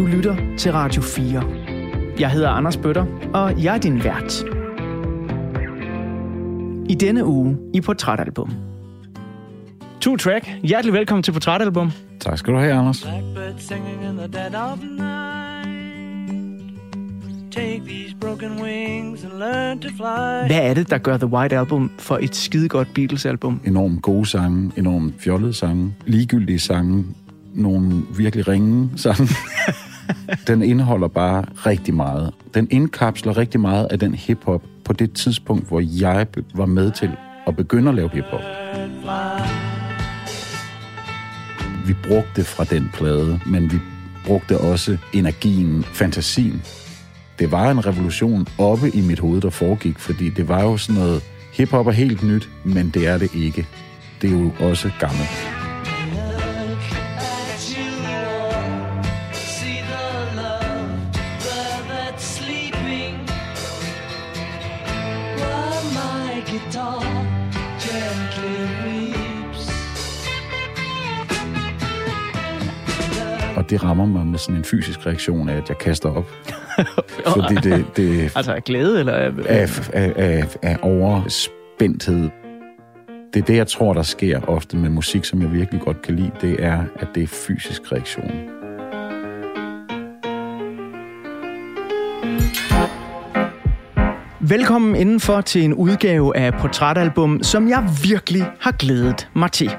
Du lytter til Radio 4. Jeg hedder Anders Bøtter, og jeg er din vært. I denne uge i Portrætalbum. To track. Hjertelig velkommen til Portrætalbum. Tak skal du have, Anders. Hvad er det, der gør The White Album for et skidegodt Beatles-album? Enormt gode sange, enormt fjollede sange, ligegyldige sange, nogle virkelig ringe sange. den indeholder bare rigtig meget. Den indkapsler rigtig meget af den hiphop på det tidspunkt, hvor jeg var med til at begynde at lave hiphop. Vi brugte det fra den plade, men vi brugte også energien, fantasien. Det var en revolution oppe i mit hoved, der foregik, fordi det var jo sådan noget, hiphop er helt nyt, men det er det ikke. Det er jo også gammelt. Det rammer mig med sådan en fysisk reaktion af, at jeg kaster op. Fordi det, det Altså af glæde, eller... af- af, af, af, af overspændthed. Det er det, jeg tror, der sker ofte med musik, som jeg virkelig godt kan lide. Det er, at det er fysisk reaktion. Velkommen indenfor til en udgave af Portrætalbum, som jeg virkelig har glædet mig til.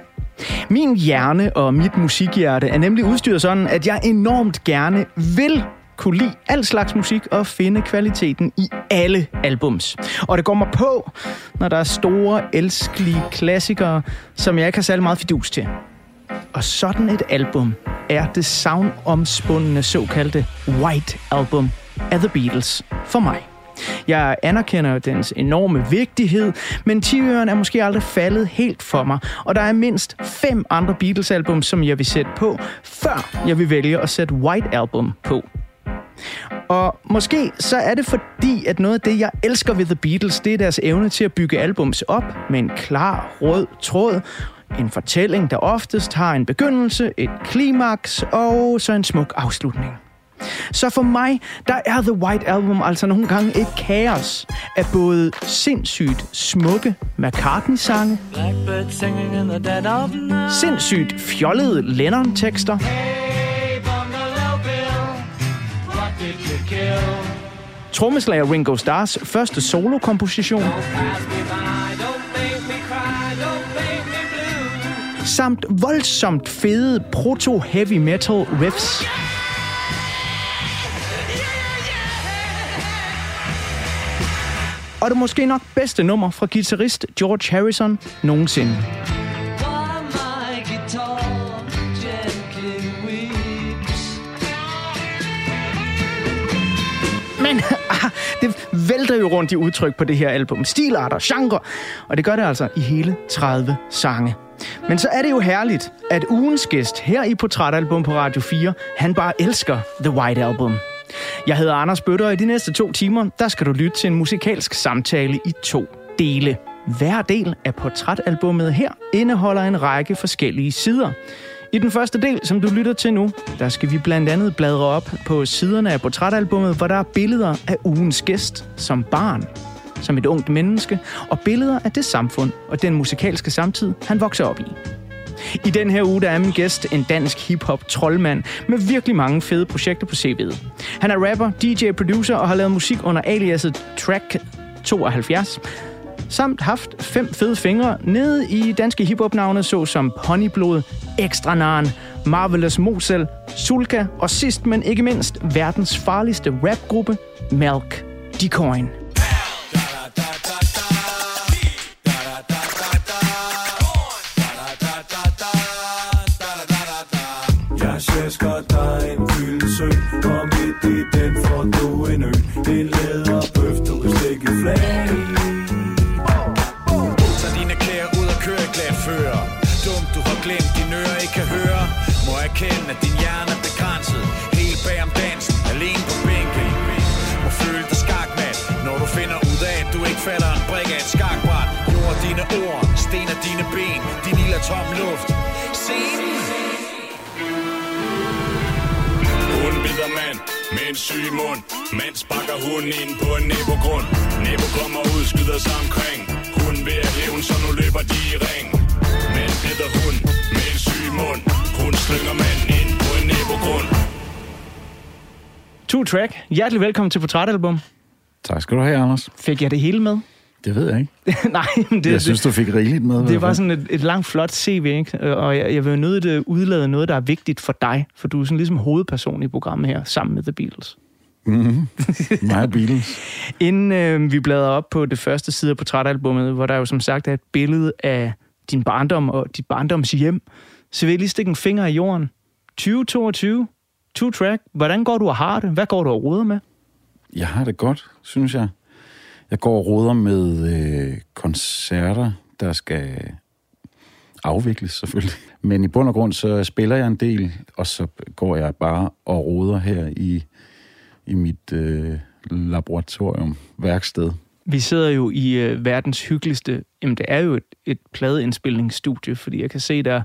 Min hjerne og mit musikhjerte er nemlig udstyret sådan, at jeg enormt gerne vil kunne lide al slags musik og finde kvaliteten i alle albums. Og det går mig på, når der er store, elskelige klassikere, som jeg ikke har særlig meget fidus til. Og sådan et album er det savnomspundne såkaldte White Album af The Beatles for mig. Jeg anerkender dens enorme vigtighed, men Tivøren er måske aldrig faldet helt for mig, og der er mindst fem andre Beatles-album, som jeg vil sætte på, før jeg vil vælge at sætte White Album på. Og måske så er det fordi, at noget af det, jeg elsker ved The Beatles, det er deres evne til at bygge albums op med en klar rød tråd, en fortælling, der oftest har en begyndelse, et klimaks og så en smuk afslutning. Så for mig, der er The White Album altså nogle gange et kaos af både sindssygt smukke McCartney-sange, sindssygt fjollede Lennon-tekster, trommeslager Ringo Starrs første solokomposition, samt voldsomt fede proto-heavy metal riffs. Og det måske nok bedste nummer fra guitarist George Harrison nogensinde. Men ah, det vælter jo rundt i udtryk på det her album. Stilarter, genre, og det gør det altså i hele 30 sange. Men så er det jo herligt, at ugens gæst her i Portrætalbum på Radio 4, han bare elsker The White Album. Jeg hedder Anders Bøtter, og i de næste to timer, der skal du lytte til en musikalsk samtale i to dele. Hver del af portrætalbummet her indeholder en række forskellige sider. I den første del, som du lytter til nu, der skal vi blandt andet bladre op på siderne af portrætalbummet, hvor der er billeder af ugens gæst som barn, som et ungt menneske, og billeder af det samfund og den musikalske samtid, han vokser op i. I den her uge der er min gæst en dansk hip-hop troldmand med virkelig mange fede projekter på CV'et. Han er rapper, DJ, producer og har lavet musik under aliaset Track 72, samt haft fem fede fingre nede i danske hiphop-navne, såsom Honeyblod, Extra Narn, Marvelous Mosel, Sulka og sidst, men ikke mindst, verdens farligste rapgruppe, Malk Decoin. Midt i den får du en ø En læderbøf, du kan stikke flag. I. Tag dine klæder ud og kør i glat fører Dumt du har glemt dine ører ikke kan høre. Må erkende at din hjerne er begrænset. Helt bag om dansen, alene på bænken. Må føle dig skakmat Når du finder ud af at du ikke falder en brik af et skakbræt. Jord dine ord, sten af dine ben. Din ild er tom luft. Scenen Undbilder med en syg mund Mens sparker hun ind på en nabogrund Nabo kommer ud, skyder sig omkring Hun ved at hævne, så nu løber de i ring Men hedder hun med en syg mund Hun slynger manden ind på en nabogrund Two track. Hjertelig velkommen til Portrætalbum. Tak skal du have, Anders. Fik jeg det hele med? Det ved jeg ikke. Nej, men det, Jeg synes, du fik rigeligt med. det, var sådan et, et langt, flot CV, ikke? Og jeg, jeg vil nødt til udlade noget, der er vigtigt for dig, for du er sådan ligesom hovedperson i programmet her, sammen med The Beatles. Mig og Beatles. Inden øh, vi bladrer op på det første side af portrætalbummet, hvor der jo som sagt er et billede af din barndom og dit barndoms hjem, så vil jeg lige stikke en finger i jorden. 2022, two track. Hvordan går du og har det? Hvad går du og roder med? Jeg har det godt, synes jeg. Jeg går og roder med øh, koncerter, der skal afvikles selvfølgelig. Men i bund og grund, så spiller jeg en del, og så går jeg bare og roder her i, i mit øh, laboratorium, værksted. Vi sidder jo i øh, verdens hyggeligste, jamen det er jo et, et pladeindspilningsstudie, fordi jeg kan se, der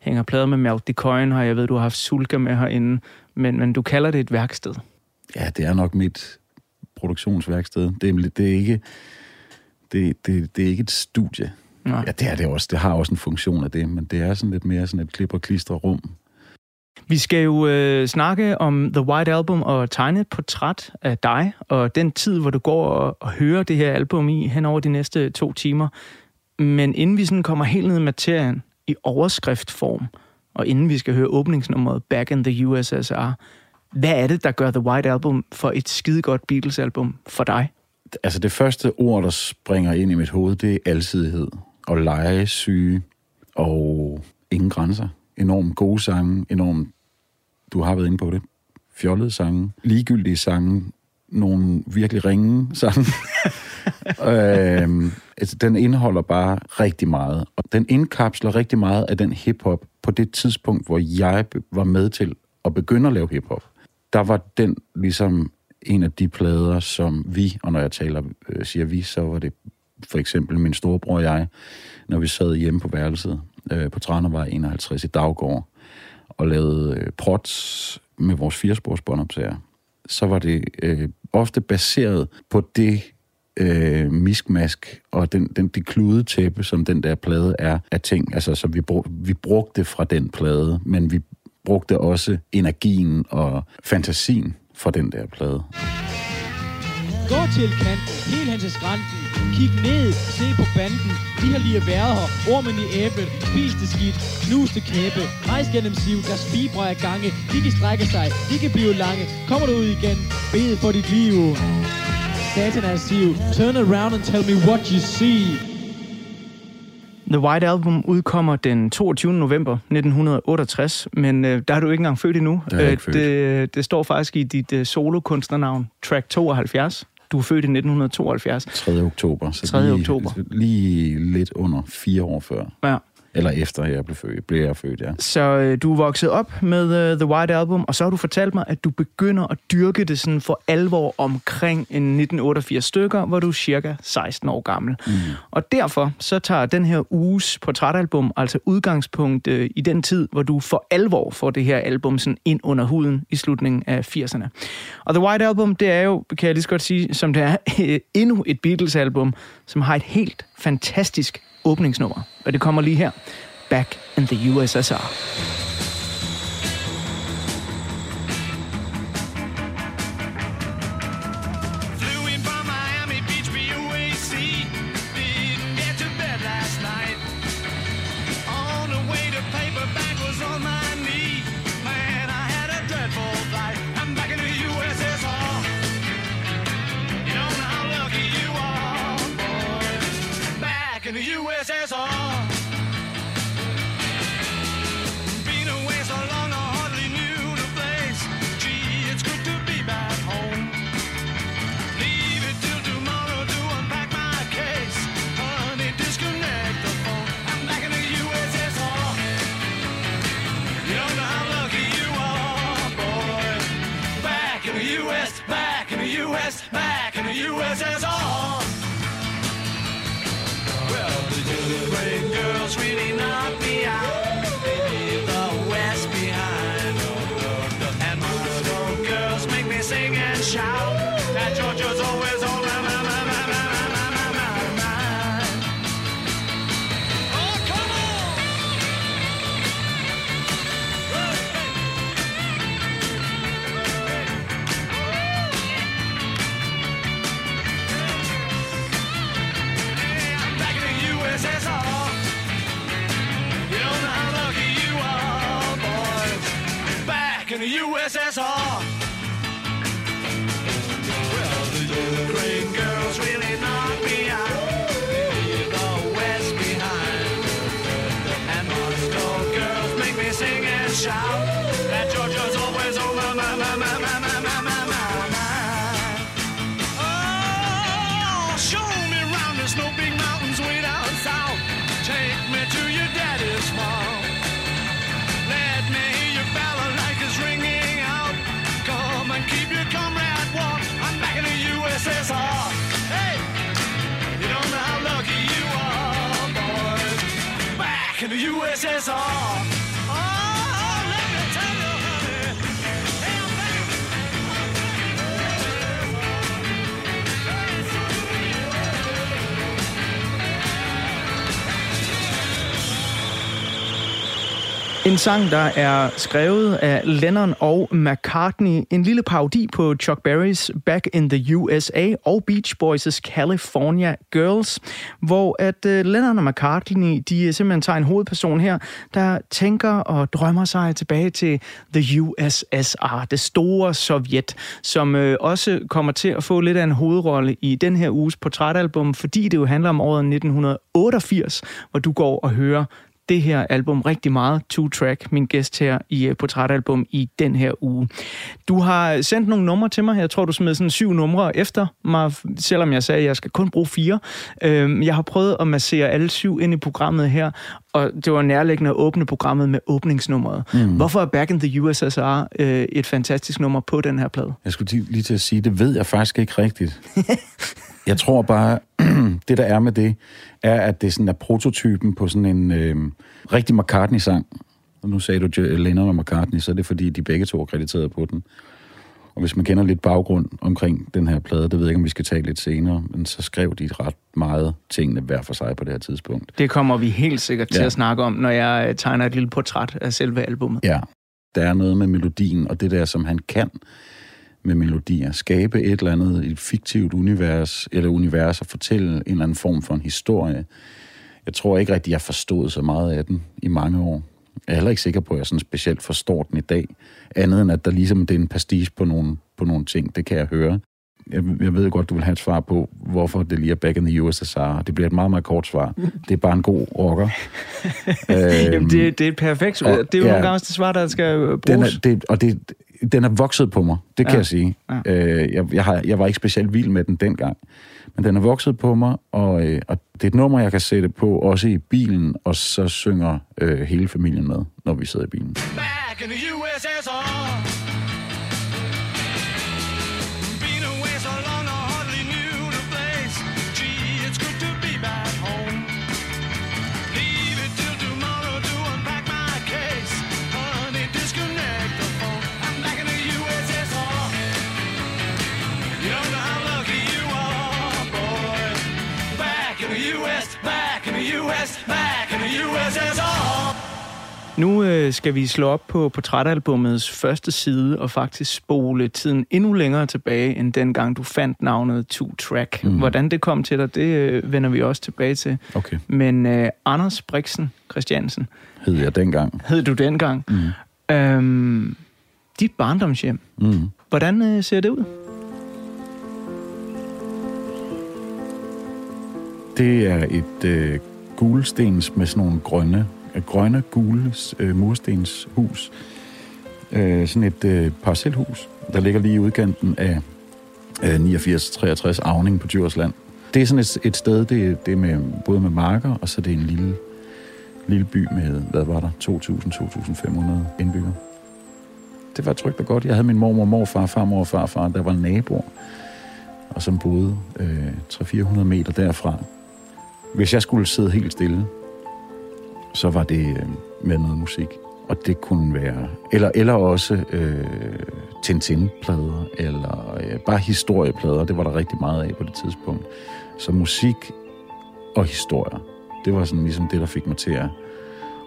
hænger plader med Mel DeCoin her, jeg ved, du har haft Sulka med herinde, men, men du kalder det et værksted. Ja, det er nok mit produktionsværksted. Det er, det er ikke... Det, det, det er ikke et studie. Nej. Ja, det er det også. Det har også en funktion af det, men det er sådan lidt mere sådan et klip og klister rum. Vi skal jo øh, snakke om The White Album og tegne et portræt af dig, og den tid, hvor du går og, og hører det her album i hen over de næste to timer. Men inden vi sådan kommer helt ned i materien i overskriftform, og inden vi skal høre åbningsnummeret Back in the USSR, hvad er det, der gør The White Album for et skidegodt Beatles-album for dig? Altså det første ord, der springer ind i mit hoved, det er alsidighed og legesyge og ingen grænser. Enormt gode sange, enormt, du har været inde på det, fjollede sange, ligegyldige sange, nogle virkelig ringe sange. øhm, altså, den indeholder bare rigtig meget, og den indkapsler rigtig meget af den hiphop på det tidspunkt, hvor jeg var med til at begynde at lave hiphop. Der var den ligesom en af de plader, som vi, og når jeg taler, øh, siger vi, så var det for eksempel min storebror og jeg, når vi sad hjemme på værelset øh, på Tranevej 51 i Daggård, og lavede øh, prots med vores firespors båndoptager, så var det øh, ofte baseret på det øh, miskmask og den, den, det kludetæppe, som den der plade er af ting. Altså, så vi, brug, vi brugte fra den plade, men vi brugte også energien og fantasien fra den der plade. Gå til kanten, helt hen til skrænten. Kig ned, se på banden. De har lige været her. Ormen i æblet, det skidt, knuste kæbe. Rejs gennem siv, deres fibre er gange. De kan strække sig, de kan blive lange. Kommer du ud igen, bed for dit liv. Satan er siv. Turn around and tell me what you see. The White Album udkommer den 22. november 1968, men øh, der er du ikke engang født endnu. Er jeg ikke født. det, det står faktisk i dit øh, solokunstnernavn, track 72. Du er født i 1972. 3. oktober. Så 3. lige, oktober. Lige lidt under fire år før. Ja. Eller efter jeg blev født, blev jeg født, ja. Så øh, du er vokset op med uh, The White Album, og så har du fortalt mig, at du begynder at dyrke det sådan for alvor omkring en 1988 stykker, hvor du er cirka 16 år gammel. Mm. Og derfor så tager den her uges portrætalbum altså udgangspunkt øh, i den tid, hvor du for alvor får det her album sådan ind under huden i slutningen af 80'erne. Og The White Album, det er jo, kan jeg lige så godt sige, som det er, øh, endnu et Beatles-album, som har et helt fantastisk åbningsnummer. Og det kommer lige her. Back in the USSR. USSR. Well, the girls really me out. They leave the West behind. And girls make me me sing and shout. That Georgia's always on USSR. The USSR. En sang, der er skrevet af Lennon og McCartney. En lille parodi på Chuck Berrys Back in the USA og Beach Boys' California Girls, hvor at øh, Lennon og McCartney, de øh, simpelthen tager en hovedperson her, der tænker og drømmer sig tilbage til the USSR, det store Sovjet, som øh, også kommer til at få lidt af en hovedrolle i den her uges portrætalbum, fordi det jo handler om året 1988, hvor du går og hører det her album rigtig meget. Two-track, min gæst her i uh, portrætalbum i den her uge. Du har sendt nogle numre til mig. Jeg tror, du smed sådan syv numre efter mig, selvom jeg sagde, at jeg skal kun bruge fire. Øhm, jeg har prøvet at massere alle syv ind i programmet her, og det var nærliggende at åbne programmet med åbningsnummeret. Mm. Hvorfor er Back in the USSR øh, et fantastisk nummer på den her plade? Jeg skulle lige til at sige, det ved jeg faktisk ikke rigtigt. jeg tror bare, det der er med det, er, at det sådan er prototypen på sådan en øh, rigtig McCartney-sang. Og nu sagde du Lennon og McCartney, så er det fordi, de begge to er krediteret på den. Og hvis man kender lidt baggrund omkring den her plade, det ved jeg ikke, om vi skal tale lidt senere, men så skrev de ret meget tingene hver for sig på det her tidspunkt. Det kommer vi helt sikkert til Ja. at snakke om, når jeg øh, tegner et lille portræt af selve albummet. Ja, der er noget med melodien, og det der, som han kan med melodier. Skabe et eller andet, et fiktivt univers, eller univers, og fortælle en eller anden form for en historie. Jeg tror ikke rigtig, jeg forstod så meget af den i mange år. Jeg er heller ikke sikker på, at jeg sådan specielt forstår den i dag. Andet end, at der ligesom det er en pastiche på nogle, på nogle ting. Det kan jeg høre. Jeg, jeg ved godt, du vil have et svar på, hvorfor det lige er Back in the USSR. Det bliver et meget, meget kort svar. Det er bare en god rocker. Jamen, det, det er et perfekt svar. Det er jo ja. nogle gange det svar, der skal øh, den bruges. er, det, og det, den er vokset på mig, det kan Ja. jeg sige. Ja. Øh, jeg, jeg, har, jeg var ikke specielt vild med den dengang, men den er vokset på mig, og, øh, og det er et nummer, jeg kan sætte på, også i bilen, og så synger øh, hele familien med, når vi sidder i bilen. Back in the USSR. Nu øh, skal vi slå op på portrætalbummets første side og faktisk spole tiden endnu længere tilbage, end dengang du fandt navnet Two Track. Mm. Hvordan det kom til dig, det øh, vender vi også tilbage til. Okay. Men øh, Anders Brixen Christiansen Hed jeg dengang. hed du dengang. Mm. Øhm, dit barndomshjem, Mm. hvordan øh, ser det ud? Det er et øh, gulstens med sådan nogle grønne, øh, grønne gule øh, murstenshus. Øh, sådan et øh, parcelhus, der ligger lige i udkanten af øh, 89-63 Avning på Djursland. Det er sådan et, et sted, det, det er med, både med marker, og så det er en lille, lille by med, hvad var der, 2.000-2.500 indbyggere. Det var trygt og godt. Jeg havde min mormor, morfar, farmor og farfar, der var naboer, og som boede øh, 300-400 meter derfra. Hvis jeg skulle sidde helt stille, så var det øh, med noget musik. Og det kunne være... Eller, eller også øh, Tintin-plader, eller øh, bare historieplader. Det var der rigtig meget af på det tidspunkt. Så musik og historier, det var sådan ligesom det, der fik mig til at,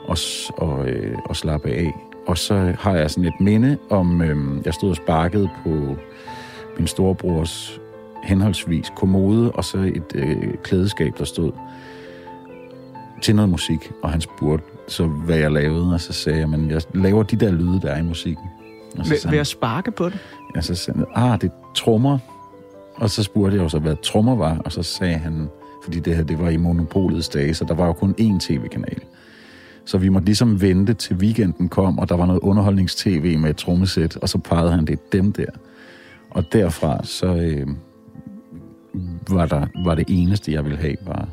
at, at, øh, at slappe af. Og så har jeg sådan et minde om, øh, jeg stod og sparkede på min storebrors henholdsvis kommode, og så et øh, klædeskab, der stod til noget musik, og han spurgte så, hvad jeg lavede, og så sagde jeg, men jeg laver de der lyde, der er i musikken. Og så Ved, ved at sparke på det? Ja, så sagde han, ah, det er trommer. Og så spurgte jeg jo så, hvad trommer var, og så sagde han, fordi det her, det var i monopolets dage, så der var jo kun én tv-kanal. Så vi måtte ligesom vente til weekenden kom, og der var noget underholdningstv med et trommesæt, og så pegede han, det dem der. Og derfra, så øh, var, der, var det eneste, jeg ville have, var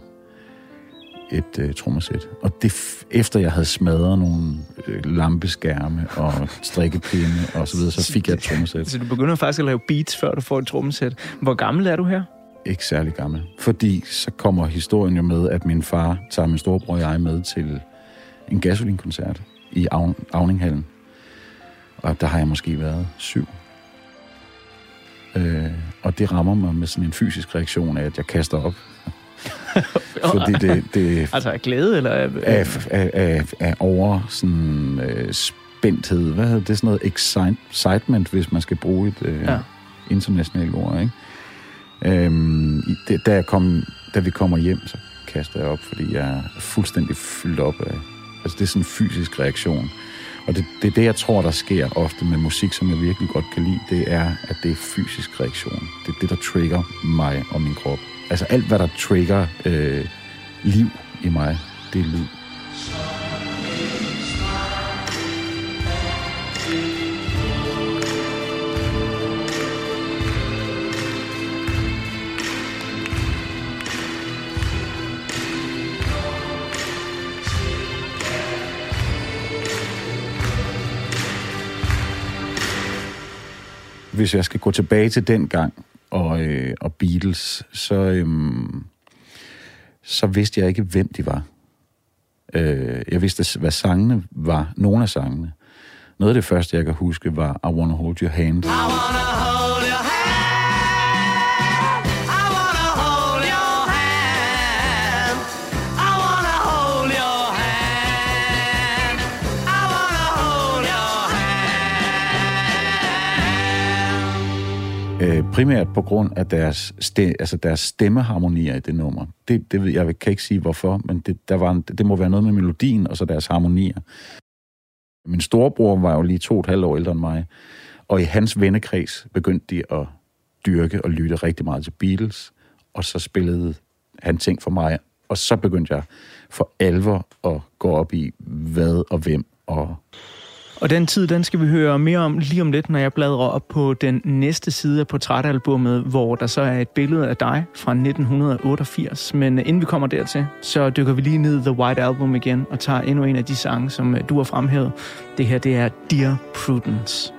et øh, trommesæt. Og det, efter jeg havde smadret nogle øh, lampeskærme og strikkepinde og så videre, så fik jeg et trommesæt. Så du begynder faktisk at lave beats, før du får et trommesæt. Hvor gammel er du her? ikke særlig gammel. Fordi så kommer historien jo med, at min far tager min storebror og jeg med til en gasolinkoncert i Avn- Avninghallen. Og der har jeg måske været syv. Øh, og det rammer mig med sådan en fysisk reaktion af, at jeg kaster op. Fordi det, det Altså af glæde, eller af... er, er, er, er over sådan øh, spændthed. Hvad hedder det? Sådan noget excite- excitement, hvis man skal bruge et øh, Ja. internationalt ord, ikke? Øhm, det, da, jeg kom, da vi kommer hjem, så kaster jeg op, fordi jeg er fuldstændig fyldt op af... Altså, det er sådan en fysisk reaktion. Og det, det er det, jeg tror, der sker ofte med musik, som jeg virkelig godt kan lide. Det er, at det er fysisk reaktion. Det er det, der trigger mig og min krop. Altså alt, hvad der trigger øh, liv i mig, det er lyd. Hvis jeg skal gå tilbage til den gang og, øh, og Beatles, så, øhm, så vidste jeg ikke, hvem de var. Øh, jeg vidste, hvad sangene var. Nogle af sangene. Noget af det første, jeg kan huske, var I Wanna Hold Your Hand. I wanna Øh, primært på grund af deres, ste, altså deres stemmeharmonier i det nummer. Det, det ved, jeg kan ikke sige hvorfor, men det, der var en, det må være noget med melodien og så deres harmonier. Min storebror var jo lige to og et halvt år ældre end mig, og i hans vennekreds begyndte de at dyrke og lytte rigtig meget til Beatles, og så spillede han ting for mig, og så begyndte jeg for alvor at gå op i, hvad og hvem og og den tid, den skal vi høre mere om lige om lidt, når jeg bladrer op på den næste side af portrætalbummet, hvor der så er et billede af dig fra 1988. Men inden vi kommer dertil, så dykker vi lige ned i The White Album igen og tager endnu en af de sange, som øh, du har fremhævet. Det her, det er Dear Prudence.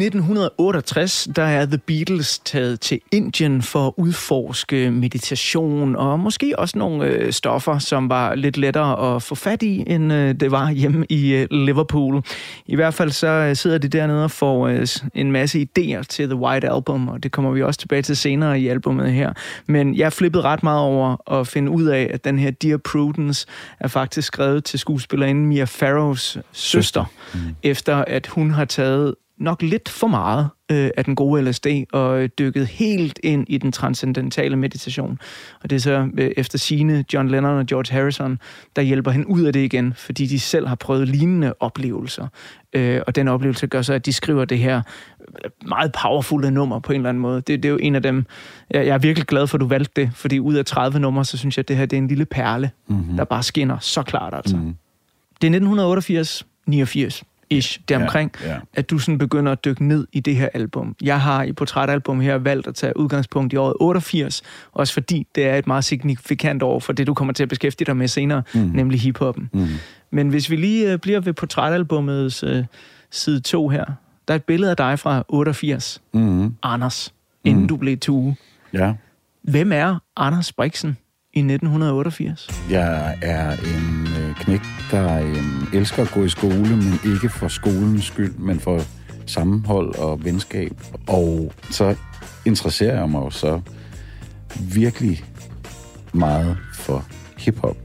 1968, der er The Beatles taget til Indien for at udforske meditation og måske også nogle øh, stoffer, som var lidt lettere at få fat i, end øh, det var hjemme i øh, Liverpool. I hvert fald så øh, sidder de dernede og får øh, en masse idéer til The White Album, og det kommer vi også tilbage til senere i albumet her. Men jeg flippede ret meget over at finde ud af, at den her Dear Prudence er faktisk skrevet til skuespillerinden Mia Farrows søster, mm. efter at hun har taget nok lidt for meget øh, af den gode LSD og øh, dykket helt ind i den transcendentale meditation. Og det er så øh, efter sine John Lennon og George Harrison, der hjælper hende ud af det igen, fordi de selv har prøvet lignende oplevelser. Øh, og den oplevelse gør så, at de skriver det her meget powerfulde nummer på en eller anden måde. Det, det er jo en af dem, jeg, jeg er virkelig glad for, at du valgte det, fordi ud af 30 numre, så synes jeg, at det her det er en lille perle, mm-hmm. der bare skinner så klart altså. Mm. Det er 1988, 89 ish, deromkring, Ja, ja. at du sådan begynder at dykke ned i det her album. Jeg har i portrætalbum her valgt at tage udgangspunkt i året 88, også fordi det er et meget signifikant år for det, du kommer til at beskæftige dig med senere, mm. nemlig hiphoppen. Mm. Men hvis vi lige øh, bliver ved portrætalbummets øh, side 2 her, der er et billede af dig fra 88, Mm-hmm. Anders, inden du blev tue. Ja. Hvem er Anders Brixen i 1988? Jeg er en øh, knæk, der øh, elsker at gå i skole, men ikke for skolens skyld, men for sammenhold og venskab. Og så interesserer jeg mig jo så virkelig meget for hiphop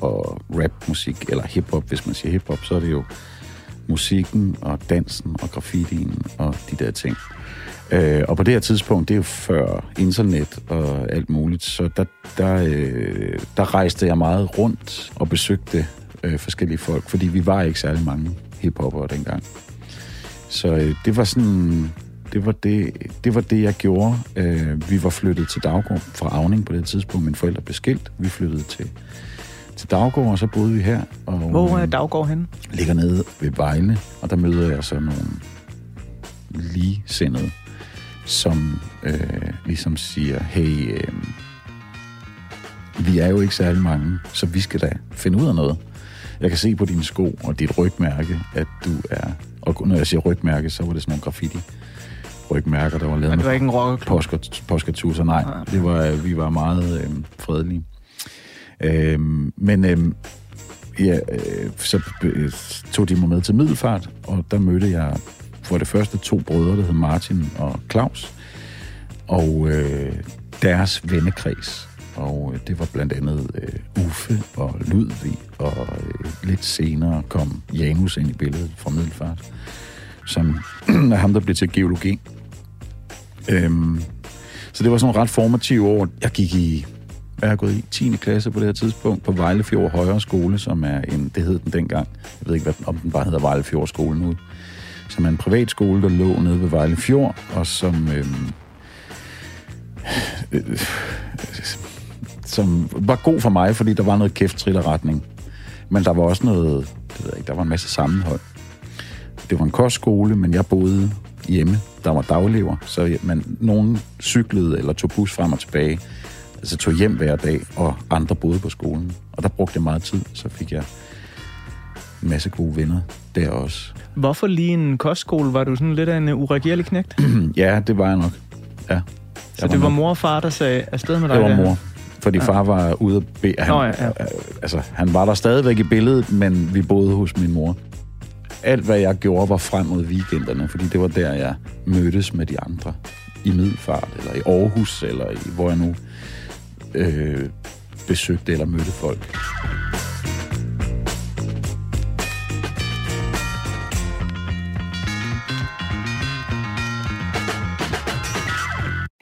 og rapmusik, eller hiphop, hvis man siger hiphop, så er det jo musikken og dansen og graffitien og de der ting. Øh, og på det her tidspunkt, det er jo før internet og alt muligt, så der, der, øh, der rejste jeg meget rundt og besøgte øh, forskellige folk, fordi vi var ikke særlig mange hiphopper dengang. Så øh, det var sådan, det var det, det var det, jeg gjorde. Øh, vi var flyttet til Daggård fra Avning på det tidspunkt. Mine forældre blev skilt. Vi flyttede til, til Daggård, og så boede vi her. Og, Hvor er øh, Daggård henne? ligger nede ved Vejle, og der møder jeg så nogle ligesindede, som øh, ligesom siger, hey, øh, vi er jo ikke særlig mange, så vi skal da finde ud af noget. Jeg kan se på dine sko og dit rygmærke, at du er... Og når jeg siger rygmærke, så var det sådan nogle graffiti rygmærker, der var lavet Men det var ikke en rockerklub. påskatusser. Nej, det var, vi var meget øh, fredelige. Øh, men øh, ja, øh, så øh, tog de mig med til Middelfart, og der mødte jeg for det første to brødre, der hed Martin og Claus, og øh, deres vennekreds. Og øh, det var blandt andet øh, Uffe og Ludvig, og øh, lidt senere kom Janus ind i billedet fra Middelfart, som er ham, der blev til geologi. Øhm, så det var sådan ret formative år. Jeg gik i, jeg har jeg gået i, 10. klasse på det her tidspunkt, på Vejlefjord Højre Skole, som er en, det hed den dengang. Jeg ved ikke, hvad, om den bare hedder Vejlefjord Skole nu. Som er en privat skole, der lå nede ved Vejle Fjord, og som, Øh, øh, som var god for mig, fordi der var noget kæft retning. Men der var også noget, det ved jeg ikke, der var en masse sammenhold. Det var en kostskole, men jeg boede hjemme. Der var daglever, så man, nogen cyklede eller tog bus frem og tilbage. Altså tog hjem hver dag, og andre boede på skolen. Og der brugte jeg meget tid, så fik jeg en masse gode venner der også. Hvorfor lige en kostskole? Var du sådan lidt af en uregerlig knægt? Ja, det var jeg nok. Ja. Så Jeg det var nok- mor og far, der sagde afsted med dig? Det var mor. Fordi far var ude at bede. Han, Nå, ja, ja. Altså, han var der stadigvæk i billedet, men vi boede hos min mor. Alt, hvad jeg gjorde, var frem mod weekenderne, fordi det var der, jeg mødtes med de andre. I Middelfart, eller i Aarhus, eller i, hvor jeg nu øh, besøgte eller mødte folk.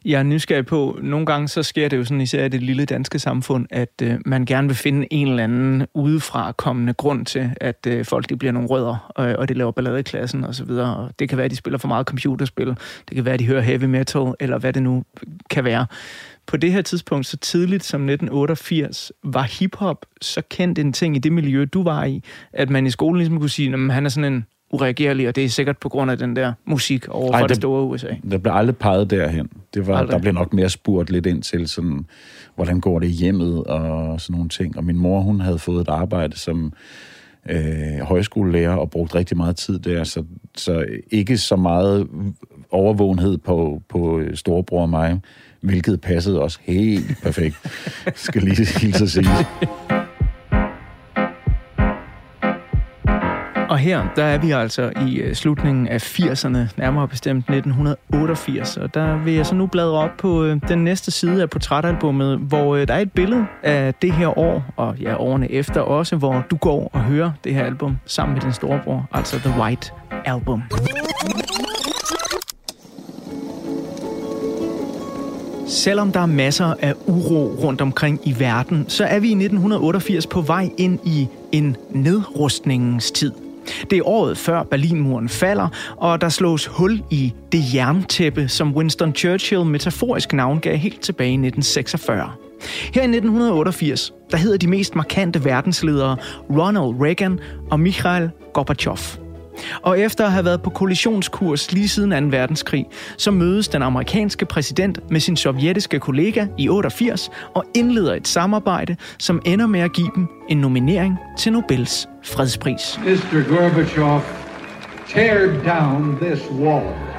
Jeg er nysgerrig på, nogle gange så sker det jo sådan, især i det lille danske samfund, at øh, man gerne vil finde en eller anden udefra kommende grund til, at øh, folk de bliver nogle rødder, øh, og, og det laver ballade i klassen osv. Og det kan være, at de spiller for meget computerspil, det kan være, at de hører heavy metal, eller hvad det nu kan være. På det her tidspunkt, så tidligt som 1988, var hiphop så kendt en ting i det miljø, du var i, at man i skolen ligesom kunne sige, at han er sådan en ureagerlig, og det er sikkert på grund af den der musik over for det det- store USA. Der blev aldrig peget derhen. Det var, Aldrig. der blev nok mere spurgt lidt ind til, sådan, hvordan går det i hjemmet og sådan nogle ting. Og min mor, hun havde fået et arbejde som øh, højskolelærer og brugt rigtig meget tid der, så så ikke så meget overvågenhed på, på øh, storebror og mig, hvilket passede også helt perfekt, skal lige hilse at sige. Og her, der er vi altså i øh, slutningen af 80'erne, nærmere bestemt 1988. Og der vil jeg så nu bladre op på øh, den næste side af portrætalbummet, hvor øh, der er et billede af det her år, og ja, årene efter også, hvor du går og hører det her album sammen med din storebror, altså The White Album. Selvom der er masser af uro rundt omkring i verden, så er vi i 1988 på vej ind i en nedrustningens tid. Det er året før Berlinmuren falder, og der slås hul i det jerntæppe, som Winston Churchill metaforisk navngav helt tilbage i 1946. Her i 1988, der hedder de mest markante verdensledere Ronald Reagan og Mikhail Gorbachev. Og efter at have været på kollisionskurs lige siden 2. verdenskrig, så mødes den amerikanske præsident med sin sovjetiske kollega i 88 og indleder et samarbejde, som ender med at give dem en nominering til Nobels fredspris. Mr. Gorbachev, tear down this wall.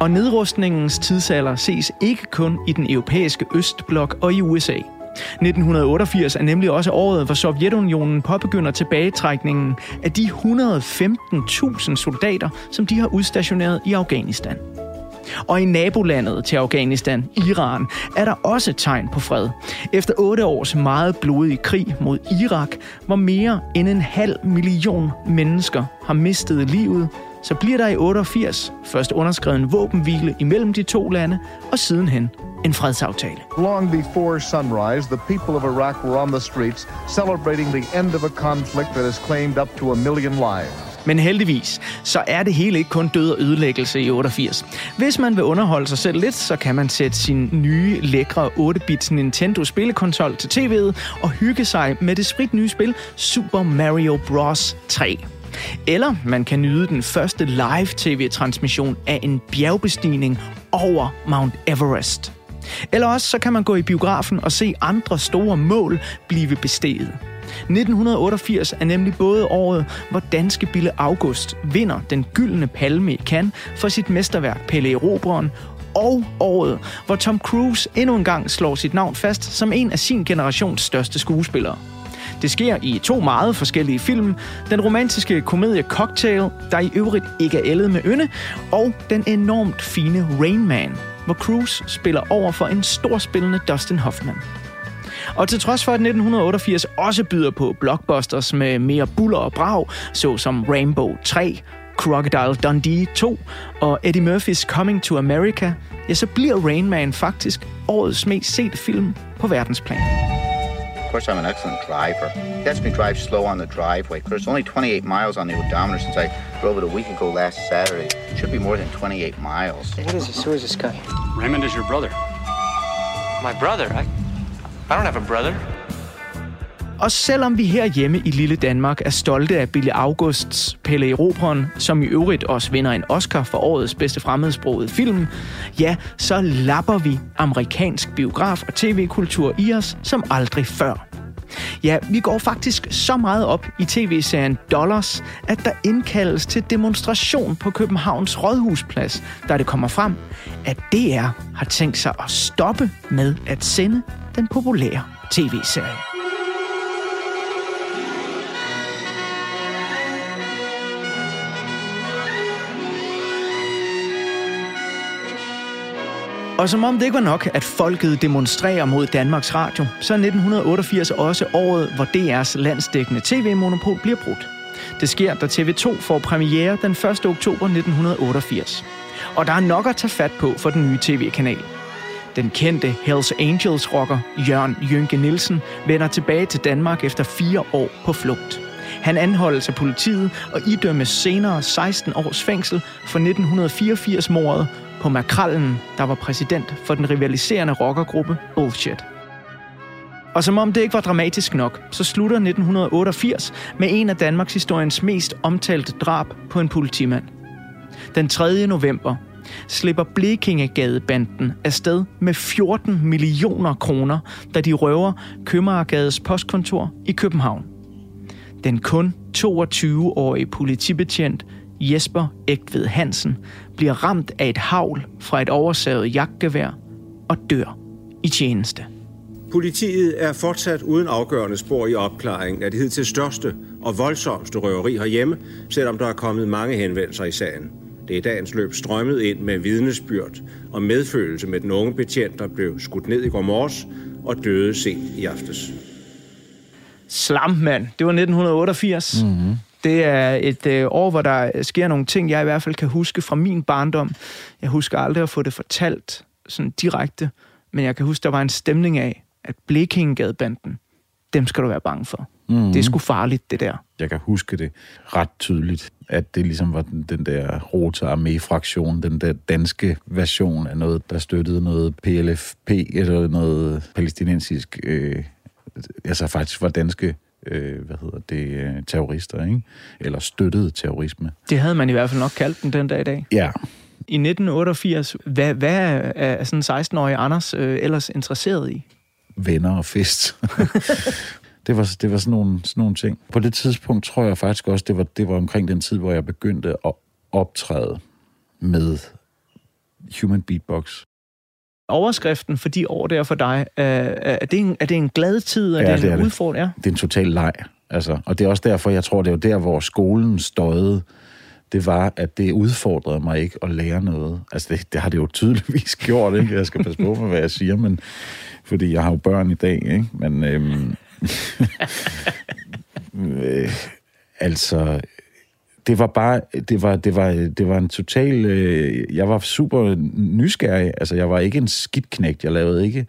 Og nedrustningens tidsalder ses ikke kun i den europæiske østblok og i USA. 1988 er nemlig også året, hvor Sovjetunionen påbegynder tilbagetrækningen af de 115.000 soldater, som de har udstationeret i Afghanistan. Og i nabolandet til Afghanistan, Iran, er der også tegn på fred. Efter otte års meget blodig krig mod Irak, hvor mere end en halv million mennesker har mistet livet, så bliver der i 88 først underskrevet en våbenhvile imellem de to lande, og sidenhen en fredsaftale. Long before sunrise, the people of Iraq were on the streets celebrating the end of a conflict that has claimed up to a million lives. Men heldigvis, så er det hele ikke kun død og ødelæggelse i 88. Hvis man vil underholde sig selv lidt, så kan man sætte sin nye, lækre 8-bits Nintendo spillekonsol til tv'et og hygge sig med det sprit nye spil Super Mario Bros. 3. Eller man kan nyde den første live tv-transmission af en bjergbestigning over Mount Everest. Eller også så kan man gå i biografen og se andre store mål blive besteget. 1988 er nemlig både året, hvor danske Bille August vinder den gyldne palme i Cannes for sit mesterværk Pelle Erobreren, og året, hvor Tom Cruise endnu en gang slår sit navn fast som en af sin generations største skuespillere. Det sker i to meget forskellige film. Den romantiske komedie Cocktail, der i øvrigt ikke er ældet med ynde, og den enormt fine Rain Man, hvor Cruise spiller over for en storspillende Dustin Hoffman. Og til trods for, at 1988 også byder på blockbusters med mere buller og brag, såsom Rainbow 3, Crocodile Dundee 2 og Eddie Murphys Coming to America, ja, så bliver Rain Man faktisk årets mest sete film på verdensplan. Of course, I'm an excellent driver. He lets me drive slow on the driveway. Of course, only 28 miles on the odometer since I drove it a week ago last Saturday. It Should be more than 28 miles. What is this? Who is this guy? Raymond is your brother. My brother? I, I don't have a brother. Og selvom vi herhjemme i lille Danmark er stolte af Billy Augusts Pelle Erobreren, som i øvrigt også vinder en Oscar for årets bedste fremmedsproget film, ja, så lapper vi amerikansk biograf- og tv-kultur i os som aldrig før. Ja, vi går faktisk så meget op i tv-serien Dollars, at der indkaldes til demonstration på Københavns Rådhusplads, da det kommer frem, at DR har tænkt sig at stoppe med at sende den populære tv-serie. Og som om det ikke var nok, at folket demonstrerer mod Danmarks Radio, så er 1988 også året, hvor DR's landsdækkende tv-monopol bliver brudt. Det sker, da TV2 får premiere den 1. oktober 1988. Og der er nok at tage fat på for den nye tv-kanal. Den kendte Hells Angels rocker Jørgen Jynke Nielsen vender tilbage til Danmark efter fire år på flugt. Han anholdes af politiet og idømmes senere 16 års fængsel for 1984-mordet på Makrallen, der var præsident for den rivaliserende rockergruppe Bullshit. Og som om det ikke var dramatisk nok, så slutter 1988 med en af Danmarks historiens mest omtalte drab på en politimand. Den 3. november slipper Blekingegadebanden afsted med 14 millioner kroner, da de røver Købmagergades postkontor i København. Den kun 22-årige politibetjent Jesper Ægtved Hansen bliver ramt af et havl fra et oversavet jagtgevær og dør i tjeneste. Politiet er fortsat uden afgørende spor i opklaringen af det hidtil største og voldsomste røveri herhjemme, selvom der er kommet mange henvendelser i sagen. Det er i dagens løb strømmet ind med vidnesbyrd og medfølelse med den unge betjent, der blev skudt ned i går morges og døde sent i aftes. Slam, mand. Det var 1988. Mm-hmm. Det er et øh, år, hvor der sker nogle ting, jeg i hvert fald kan huske fra min barndom. Jeg husker aldrig at få det fortalt sådan direkte, men jeg kan huske, der var en stemning af, at Blekingegadebanden, dem skal du være bange for. Mhm. Det er sgu farligt, det der. Jeg kan huske det ret tydeligt, at det ligesom var den, den der Rota Armee-fraktion, den der danske version af noget, der støttede noget PLFP, eller noget palæstinensisk, øh, altså faktisk var danske, øh, hvad hedder det, øh, terrorister, ikke? Eller støttede terrorisme. Det havde man i hvert fald nok kaldt den den dag i dag. Ja, I 1988, hvad, hvad er, sådan en 16-årig Anders øh, ellers interesseret i? venner og fest. det, var, det var sådan nogle, sådan nogle ting. På det tidspunkt tror jeg faktisk også, det var, det var omkring den tid, hvor jeg begyndte at optræde med Human Beatbox. Overskriften for de år der for dig, øh, er, det en, er det en glad tid? Er Ja, det det en er det. udfordring? Ja. Det er en total leg. Altså, og det er også derfor, jeg tror, det var der, hvor skolen støjede. Det var, at det udfordrede mig ikke at lære noget. Altså, det, det har det jo tydeligvis gjort, ikke? Jeg skal passe på med, hvad jeg siger, men, fordi jeg har jo børn i dag, ikke? Men, øhm, øh, altså, det var bare, det var, det var, det var en total, øh, jeg var super nysgerrig. Altså, jeg var ikke en skidknægt, Jeg lavede ikke,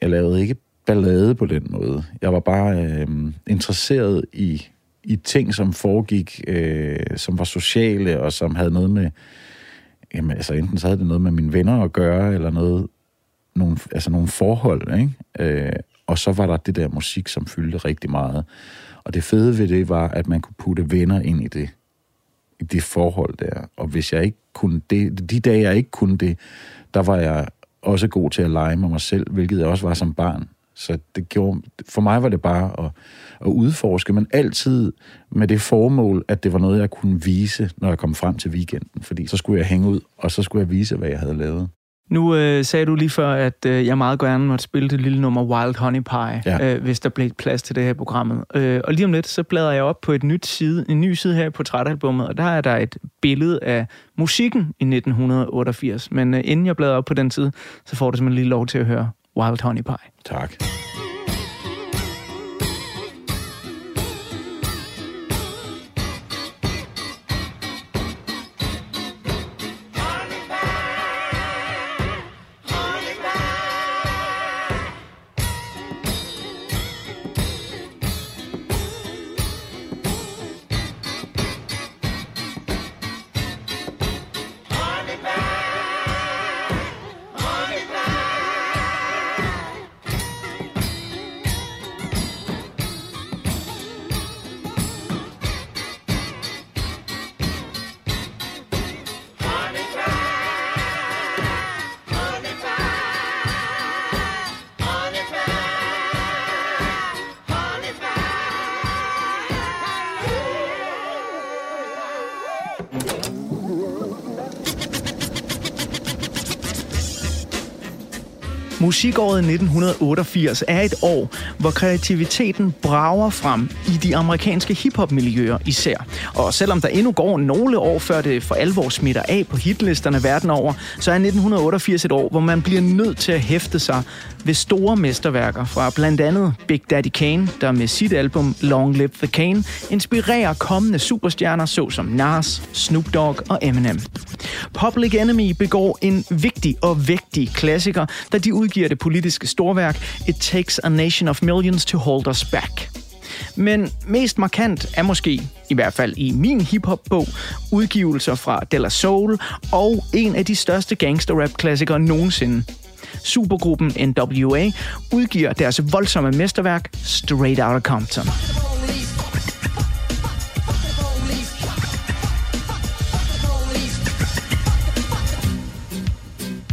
jeg lavede ikke ballade på den måde. Jeg var bare øh, interesseret i, i ting, som foregik, øh, som var sociale, og som havde noget med, jamen, altså enten så havde det noget med mine venner at gøre, eller noget, nogle, altså nogle forhold, ikke? Øh, og så var der det der musik, som fyldte rigtig meget. Og det fede ved det var, at man kunne putte venner ind i det, i det forhold der. Og hvis jeg ikke kunne det, de dage jeg ikke kunne det, der var jeg også god til at lege med mig selv, hvilket jeg også var som barn. Så det gjorde, for mig var det bare at, at udforske, men altid med det formål, at det var noget, jeg kunne vise, når jeg kom frem til weekenden. Fordi så skulle jeg hænge ud, og så skulle jeg vise, hvad jeg havde lavet. Nu øh, sagde du lige før, at øh, jeg meget gerne måtte spille det lille nummer Wild Honey Pie, Ja. øh, hvis der blev plads til det her programmet. Øh, og lige om lidt, så bladrer jeg op på et nyt side, en ny side her i portrætalbummet, og der er der et billede af musikken i 1988. Men øh, inden jeg bladrer op på den side, så får du simpelthen lige lov til at høre Wild Honey Pie. Tak. Musikåret 1988 er et år, hvor kreativiteten brager frem i de amerikanske hiphop-miljøer især. Og selvom der endnu går nogle år, før det for alvor smitter af på hitlisterne verden over, så er 1988 et år, hvor man bliver nødt til at hæfte sig ved store mesterværker fra blandt andet Big Daddy Kane, der med sit album Long Live the Kane inspirerer kommende superstjerner såsom Nas, Snoop Dogg og Eminem. Public Enemy begår en vigtig og vægtig klassiker, da de udgiver det politiske storværk It Takes a Nation of Millions to Hold Us Back. Men mest markant er måske, i hvert fald i min hiphop-bog, udgivelser fra Della Soul og en af de største gangster-rap-klassikere nogensinde. Supergruppen NWA udgiver deres voldsomme mesterværk Straight Outta Compton.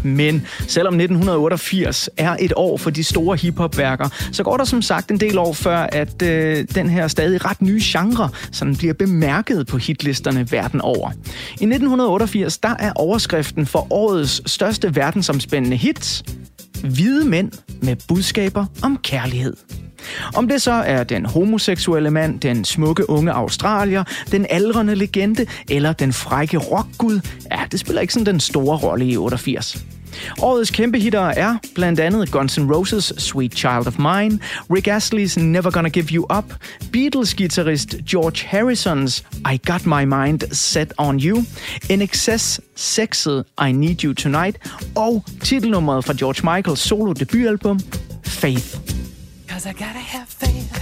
Men selvom 1988 er et år for de store hiphopværker, så går der som sagt en del år før, at øh, den her stadig ret nye genre sådan bliver bemærket på hitlisterne verden over. I 1988 der er overskriften for årets største verdensomspændende hits Hvide mænd med budskaber om kærlighed. Om det så er den homoseksuelle mand, den smukke unge australier, den aldrende legende eller den frække rockgud, ja, det spiller ikke sådan den store rolle i 88. Årets kæmpe hitter er blandt andet Guns N' Roses' Sweet Child of Mine, Rick Astley's Never Gonna Give You Up, beatles guitarist George Harrisons I Got My Mind Set On You, NXS sexet I Need You Tonight og titelnummeret fra George Michaels solo debutalbum Faith. Cause I gotta have faith.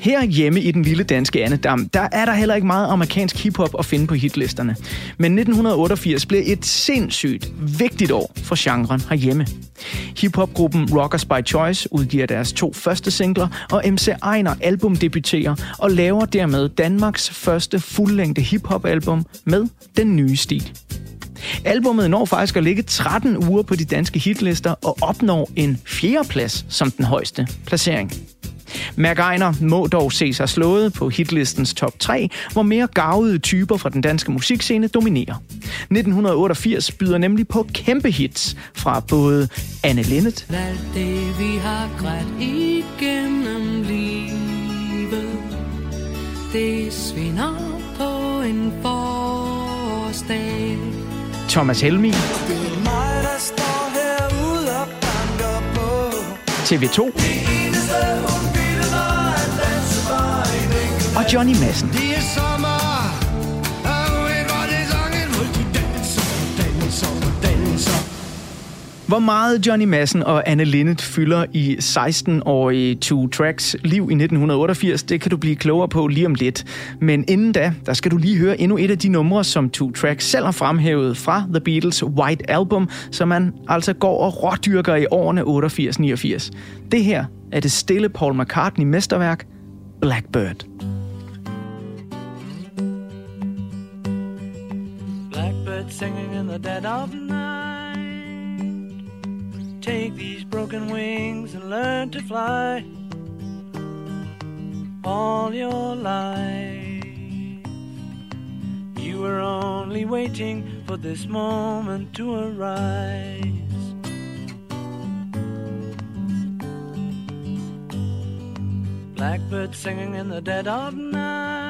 Her hjemme i den lille danske Annedam, der er der heller ikke meget amerikansk hiphop at finde på hitlisterne. Men 1988 blev et sindssygt vigtigt år for genren herhjemme. Hiphopgruppen Rockers by Choice udgiver deres to første singler, og MC Ejner albumdebuterer og laver dermed Danmarks første fuldlængde hiphop-album med den nye stil. Albummet når faktisk at ligge 13 uger på de danske hitlister og opnår en fjerdeplads som den højeste placering. Ejner må dog se sig slået på hitlistens top 3, hvor mere gavede typer fra den danske musikscene dominerer. 1988 byder nemlig på kæmpe hits fra både Anne Linnet, Alt det vi har grædt igennem livet Det svinder på en forårsdag. Thomas Helmi, Det er mig, der står herude og banker på. TV2 Eneste hun og Johnny Madsen. Det er sommer Hvor meget Johnny Madsen og Anne Linnet fylder i 16-årige Two Tracks liv i 1988, det kan du blive klogere på lige om lidt. Men inden da, der skal du lige høre endnu et af de numre, som Two Tracks selv har fremhævet fra The Beatles' White Album, som man altså går og rådyrker i årene 88-89. Det her er det stille Paul McCartney-mesterværk, Blackbird. Singing in the dead of night. Take these broken wings and learn to fly. All your life, you were only waiting for this moment to arise. Blackbird singing in the dead of night.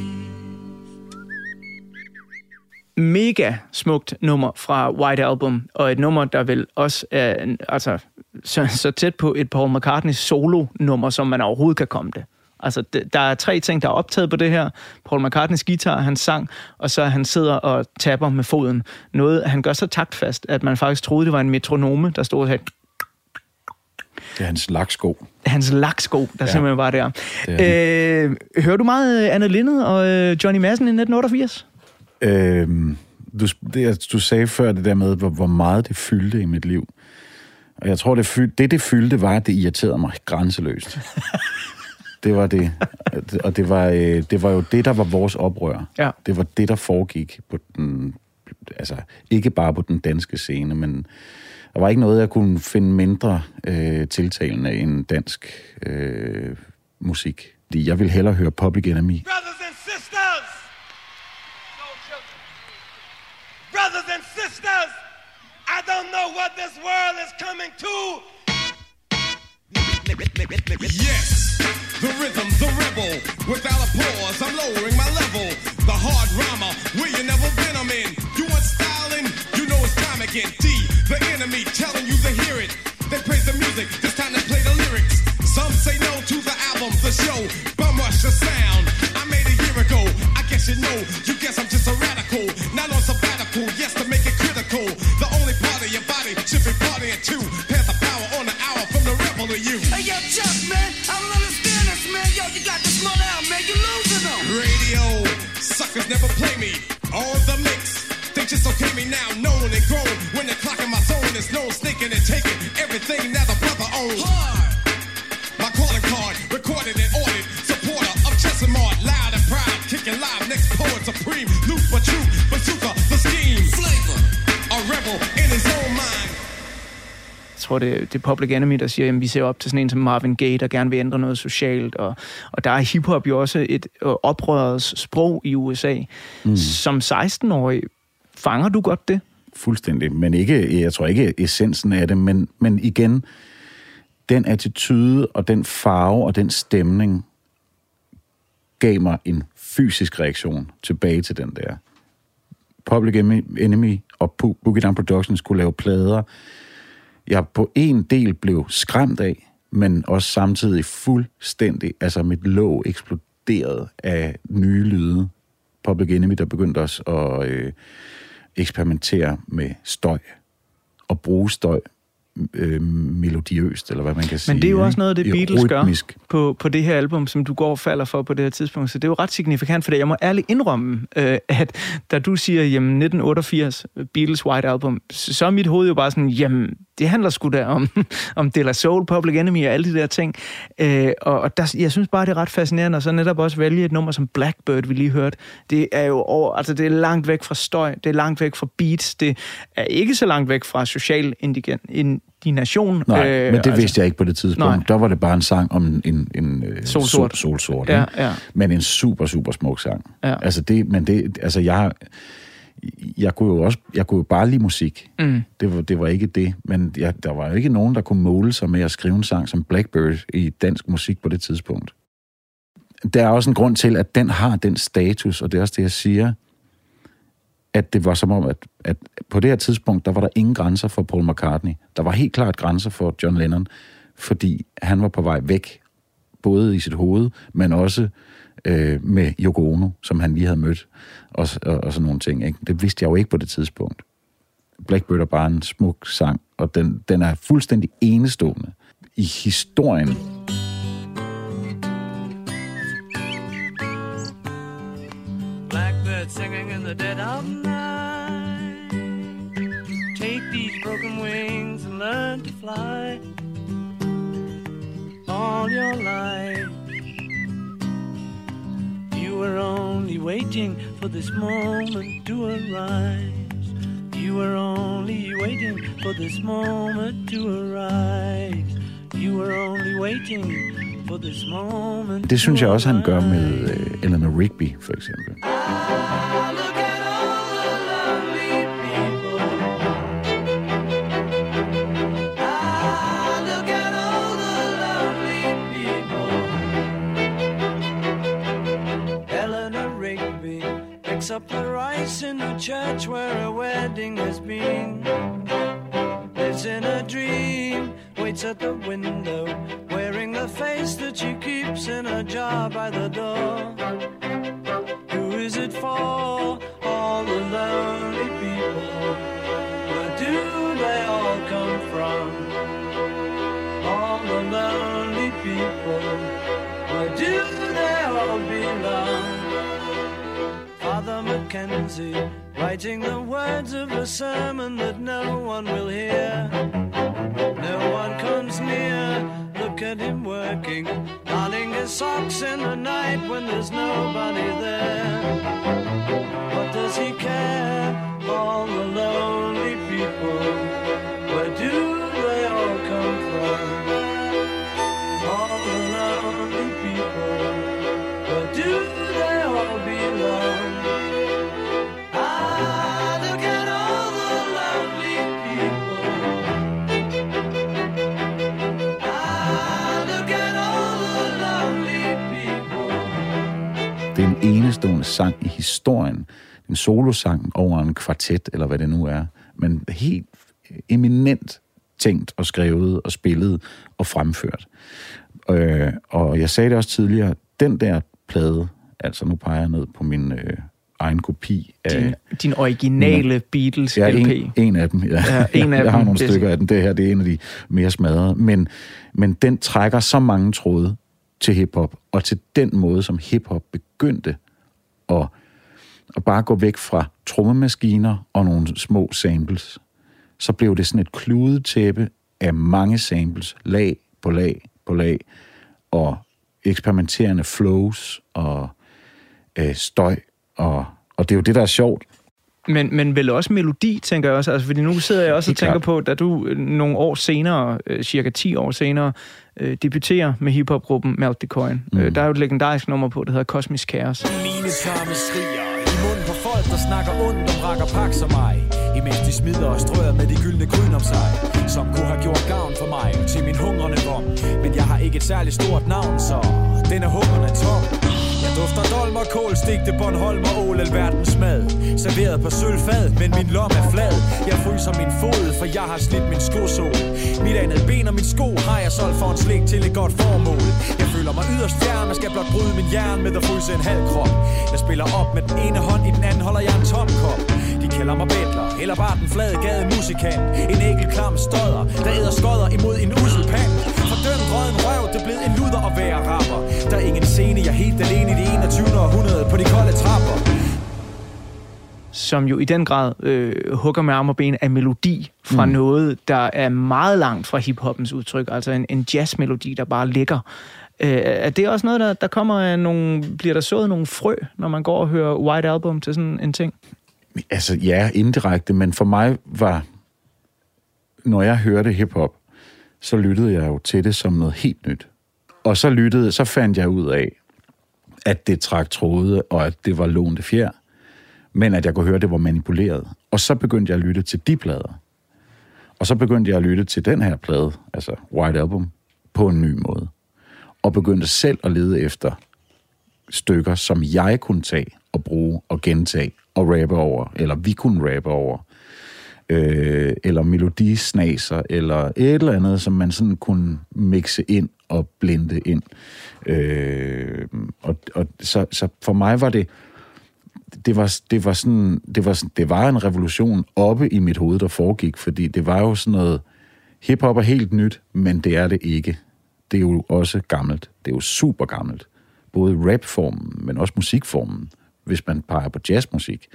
Mega smukt nummer fra White Album, og et nummer, der vel også er, altså, så, så tæt på et Paul McCartney solo-nummer, som man overhovedet kan komme det. Altså, der er tre ting, der er optaget på det her. Paul McCartneys guitar, hans sang, og så han sidder og tapper med foden. Noget, han gør så taktfast, at man faktisk troede, det var en metronome, der stod her. Det er hans laksko. Hans laksko, der ja. Simpelthen var der. Det Øh, hører du meget Anna Linnet og øh, Johnny Madsen i 1988? Øhm, du, det, du sagde før det der med, hvor, hvor meget det fyldte i mit liv. Og jeg tror, det, fyld, det, det fyldte, var, at det irriterede mig grænseløst. det var det. Og det var, øh, det var jo det, der var vores oprør. Ja. Det var det, der foregik på den... Altså, ikke bare på den danske scene, men der var ikke noget, jeg kunne finde mindre øh, tiltalende end dansk øh, musik. Fordi jeg ville hellere høre Public Enemy. Brothers Brothers and sisters! I don't know what this world is coming to. Yes, the rhythm, the rebel. Without a pause, I'm lowering my level. The hard rhymer, where you never been, I'm in. You want styling? You know it's time again. D, the enemy, telling you to hear it. They praise the music, tror, det, det er Public Enemy, der siger, at vi ser op til sådan en som Marvin Gaye, der gerne vil ændre noget socialt. Og, og der er hiphop jo også et oprørets sprog i USA. Mm. Som 16-årig, fanger du godt det? Fuldstændig, men ikke, jeg tror ikke essensen af det, men, men igen, den attitude og den farve og den stemning gav mig en fysisk reaktion tilbage til den der. Public Enemy- og Bo- Boogie Down Productions skulle lave plader. Jeg på en del blev skræmt af, men også samtidig fuldstændig, altså mit låg eksploderede af nye lyde. Public Enemy, der begyndte også at øh, eksperimentere med støj og bruge støj øh, melodiøst, eller hvad man kan sige. Men det er jo også noget af det? Beatles gør Rytmisk. på, på det her album, som du går og falder for på det her tidspunkt. Så det er jo ret signifikant, for jeg må ærligt indrømme, øh, at da du siger, jamen 1988, Beatles White Album, så så er mit hoved jo bare sådan, jamen det handler sgu da om, om De La Soul, Public Enemy og alle de der ting. Øh, og og der, jeg synes bare, det er ret fascinerende, og så netop også vælge et nummer som Blackbird, vi lige hørte. Det er jo over, altså det er langt væk fra støj, det er langt væk fra beats, det er ikke så langt væk fra social indigen, indignation. Nej, øh, men det vidste jeg ikke på det tidspunkt. nej. Der var det bare en sang om en, en, en øh, Solsort. Sol, solsort Ja, ikke? ja. Men en super, super smuk sang. Ja. Altså det, men det, altså jeg, jeg kunne jo også, jeg kunne jo bare lide musik. Mm. Det var, det var ikke det, men jeg, der var jo ikke nogen, der kunne måle sig med at skrive en sang som Blackbird i dansk musik på det tidspunkt. Der er også en grund til, at den har den status, og det er også det, jeg siger, at det var som om, at, at på det her tidspunkt, der var der ingen grænser for Paul McCartney. Der var helt klart grænser for John Lennon, fordi han var på vej væk, både i sit hoved, men også øh, Øh, med Yoko Ono, som han lige havde mødt, og, og, og sådan nogle ting. Ikke? Det vidste jeg jo ikke på det tidspunkt. Blackbird er bare en smuk sang, og den, den er fuldstændig enestående i historien. Blackbird singing in the dead of night. Take these broken wings and learn to fly. All your life, you were only waiting for this moment to arise. You were only waiting for this moment to arise. You were only waiting for this moment. Det synes jeg også, han gør med øh, Eleanor Rigby, for eksempel. Church where a wedding has been. Lives in a dream waits at the sermon that no one will hear. Solosang over en kvartet, eller hvad det nu er. Men helt eminent tænkt og skrevet og spillet og fremført. Øh, og jeg sagde det også tidligere, den der plade, altså nu peger jeg ned på min øh, egen kopi af... Din, din originale Beatles Ja, LP. en, en af dem. Ja. Ja, en af jeg, jeg har dem. nogle Det- stykker af den. Det her det er en af de mere smadrede. Men, men den trækker så mange tråde til hiphop, og til den måde, som hiphop begyndte at, at bare gå væk fra trommemaskiner og nogle små samples. Så blev det sådan et kludetæppe af mange samples, lag på lag på lag, og eksperimenterende flows og øh, støj. Og, og det er jo det, der er sjovt. Men, men vel også melodi, tænker jeg også. Altså, fordi nu sidder jeg også og tænker klart. på, da du øh, nogle år senere, øh, cirka 10 år senere, øh, debuterer med hiphopgruppen Melt the Coin. Mm. Øh, der er jo et legendarisk nummer på, der hedder Kosmisk Kaos. Mine skriger i munden på folk, der snakker ondt om rakker pak som mig. Imens de smider og strøer med de gyldne gryn om sig. Som kunne have gjort gavn for mig til min hungrende vom. Men jeg har ikke et særligt stort navn, så den er hungrende tom. Dufter dolm og kål, stigte Bornholm og ål, alverdens mad. Serveret på sølvfad, men min lom er flad. Jeg fryser min fod, for jeg har slidt min skosål. Mit andet ben og min sko har jeg solgt for en slik til et godt formål. Jeg føler mig yderst fjern, og skal blot bryde min jern med at fryse en halv krop. Jeg spiller op med den ene hånd, i den anden holder jeg en tom kop. De kalder mig bedler, eller bare den flade gade musikant. En enkelt klam stodder, der æder skodder imod en usel pand. Fordømt røden røv, det blev en luder at være rapper. Der er ingen scene, jeg er helt alene i det 21. århundrede på de kolde trapper. som jo i den grad øh, hugger med arm og ben af melodi fra. Mm. noget, der er meget langt fra hiphoppens udtryk, altså en, en jazzmelodi, der bare ligger. Øh, er det også noget, der, der kommer af nogle, bliver der sået nogle frø, når man går og hører White Album til sådan en ting? Altså, ja, indirekte, men for mig var, når jeg hørte hiphop, så lyttede jeg jo til det som noget helt nyt. Og så lyttede, så fandt jeg ud af, at det trak tråde, og at det var lånte fjer, men at jeg kunne høre, at det var manipuleret. Og så begyndte jeg at lytte til de plader. Og så begyndte jeg at lytte til den her plade, altså White Album, på en ny måde. Og begyndte selv at lede efter stykker, som jeg kunne tage og bruge og gentage at rappe over, eller vi kunne rappe over, øh, eller melodisnaser, eller et eller andet, som man sådan kunne mixe ind og blinde ind. Øh, og og så, så for mig var det, det var, det var sådan, det var, sådan, det var en revolution oppe i mit hoved, der foregik, fordi det var jo sådan noget, hiphop er helt nyt, men det er det ikke. Det er jo også gammelt. Det er jo super gammelt. Både rapformen, men også musikformen, hvis man peger på jazzmusik,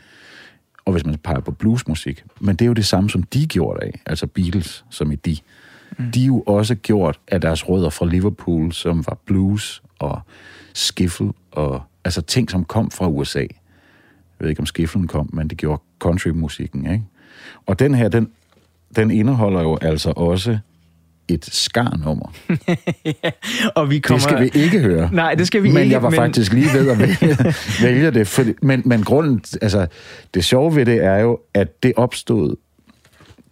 og hvis man peger på bluesmusik. Men det er jo det samme, som de gjorde af, altså Beatles, som i de. Mm. De er jo også gjort af deres rødder fra Liverpool, som var blues og skiffle, og altså ting, som kom fra USA. Jeg ved ikke, om skifflen kom, men det gjorde countrymusikken, ikke? Og den her, den, den indeholder jo altså også et skarnummer. Og vi kommer... Det skal vi ikke høre. Nej, det skal vi men ikke. jeg var men... faktisk lige ved at vælge, vælge det. For, men, men grunden, altså, det sjove ved det er jo, at det opstod...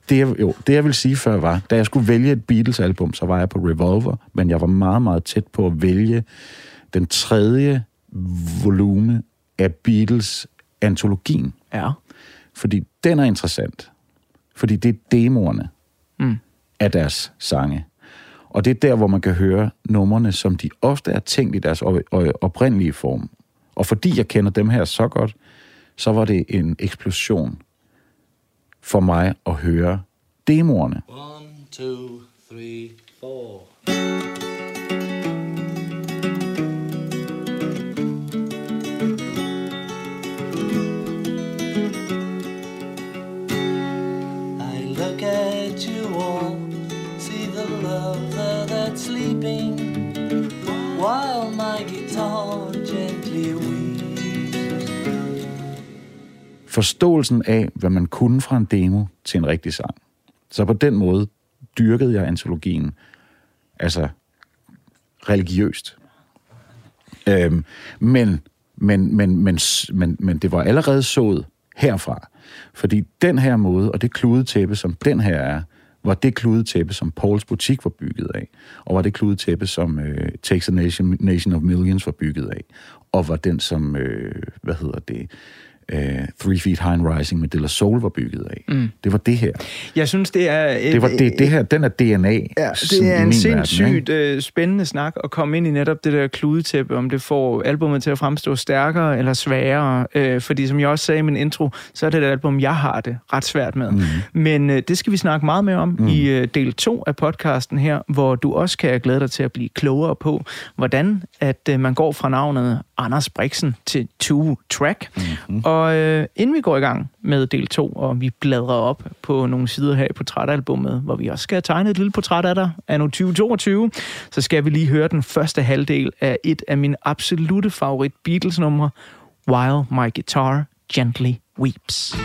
Det, jeg- jo, det jeg vil sige før var, da jeg skulle vælge et Beatles-album, så var jeg på Revolver, men jeg var meget, meget tæt på at vælge den tredje volume af Beatles-antologien. Ja. Fordi den er interessant. Fordi det er demoerne Mm af deres sange. Og det er der, hvor man kan høre numrene, som de ofte er tænkt i deres oprindelige form. Og fordi jeg kender dem her så godt, så var det en eksplosion for mig at høre demoerne. One, two, three, four. Forståelsen af, hvad man kunne fra en demo til en rigtig sang. Så på den måde dyrkede jeg antologien, altså religiøst. Øhm, men, men, men, men, men, men det var allerede sået herfra. Fordi den her måde, og det kludetæppe, som den her er, var det kludetæppe, som Pauls butik var bygget af, og var det kludetæppe, som øh, Takes a Nation, Nation of Millions var bygget af, og var den, som, øh, hvad hedder det, øh, Three Feet High and Rising med De La Soul var bygget af. Mm. Det var det her. Jeg synes, det er... Et, Det, var det, det her, den er DNA. Ja, det er en sindssygt verden, øh, spændende snak at komme ind i netop det der kludetæppe, om det får albumet til at fremstå stærkere eller sværere. Øh, fordi som jeg også sagde i min intro, så er det et album, jeg har det ret svært med. Mhm. Mm. Men øh, det skal vi snakke meget mere om mm. i øh, del 2 af podcasten her, hvor du også kan glæde dig til at blive klogere på, hvordan at øh, man går fra navnet Anders Brixen til Two Track. Mm-hmm. Og øh, inden vi går i gang med del 2, og vi bladrer op på nogle sider her i portrætalbummet, hvor vi også skal tegne et lille portræt af dig, anno 2022, så skal vi lige høre den første halvdel af et af mine absolute favorit Beatles-numre, While My Guitar Gently Weeps.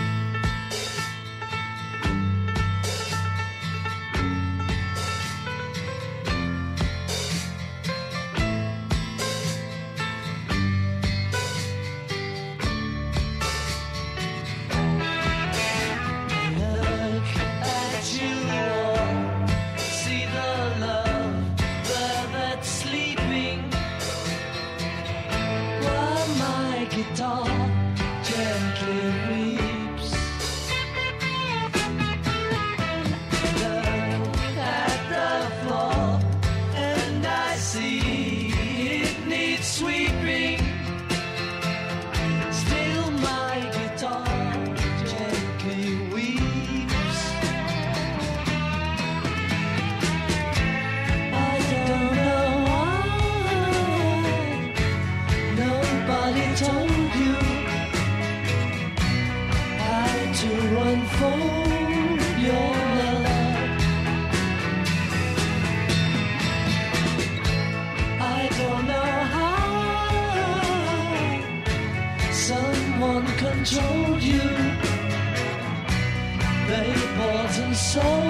soul.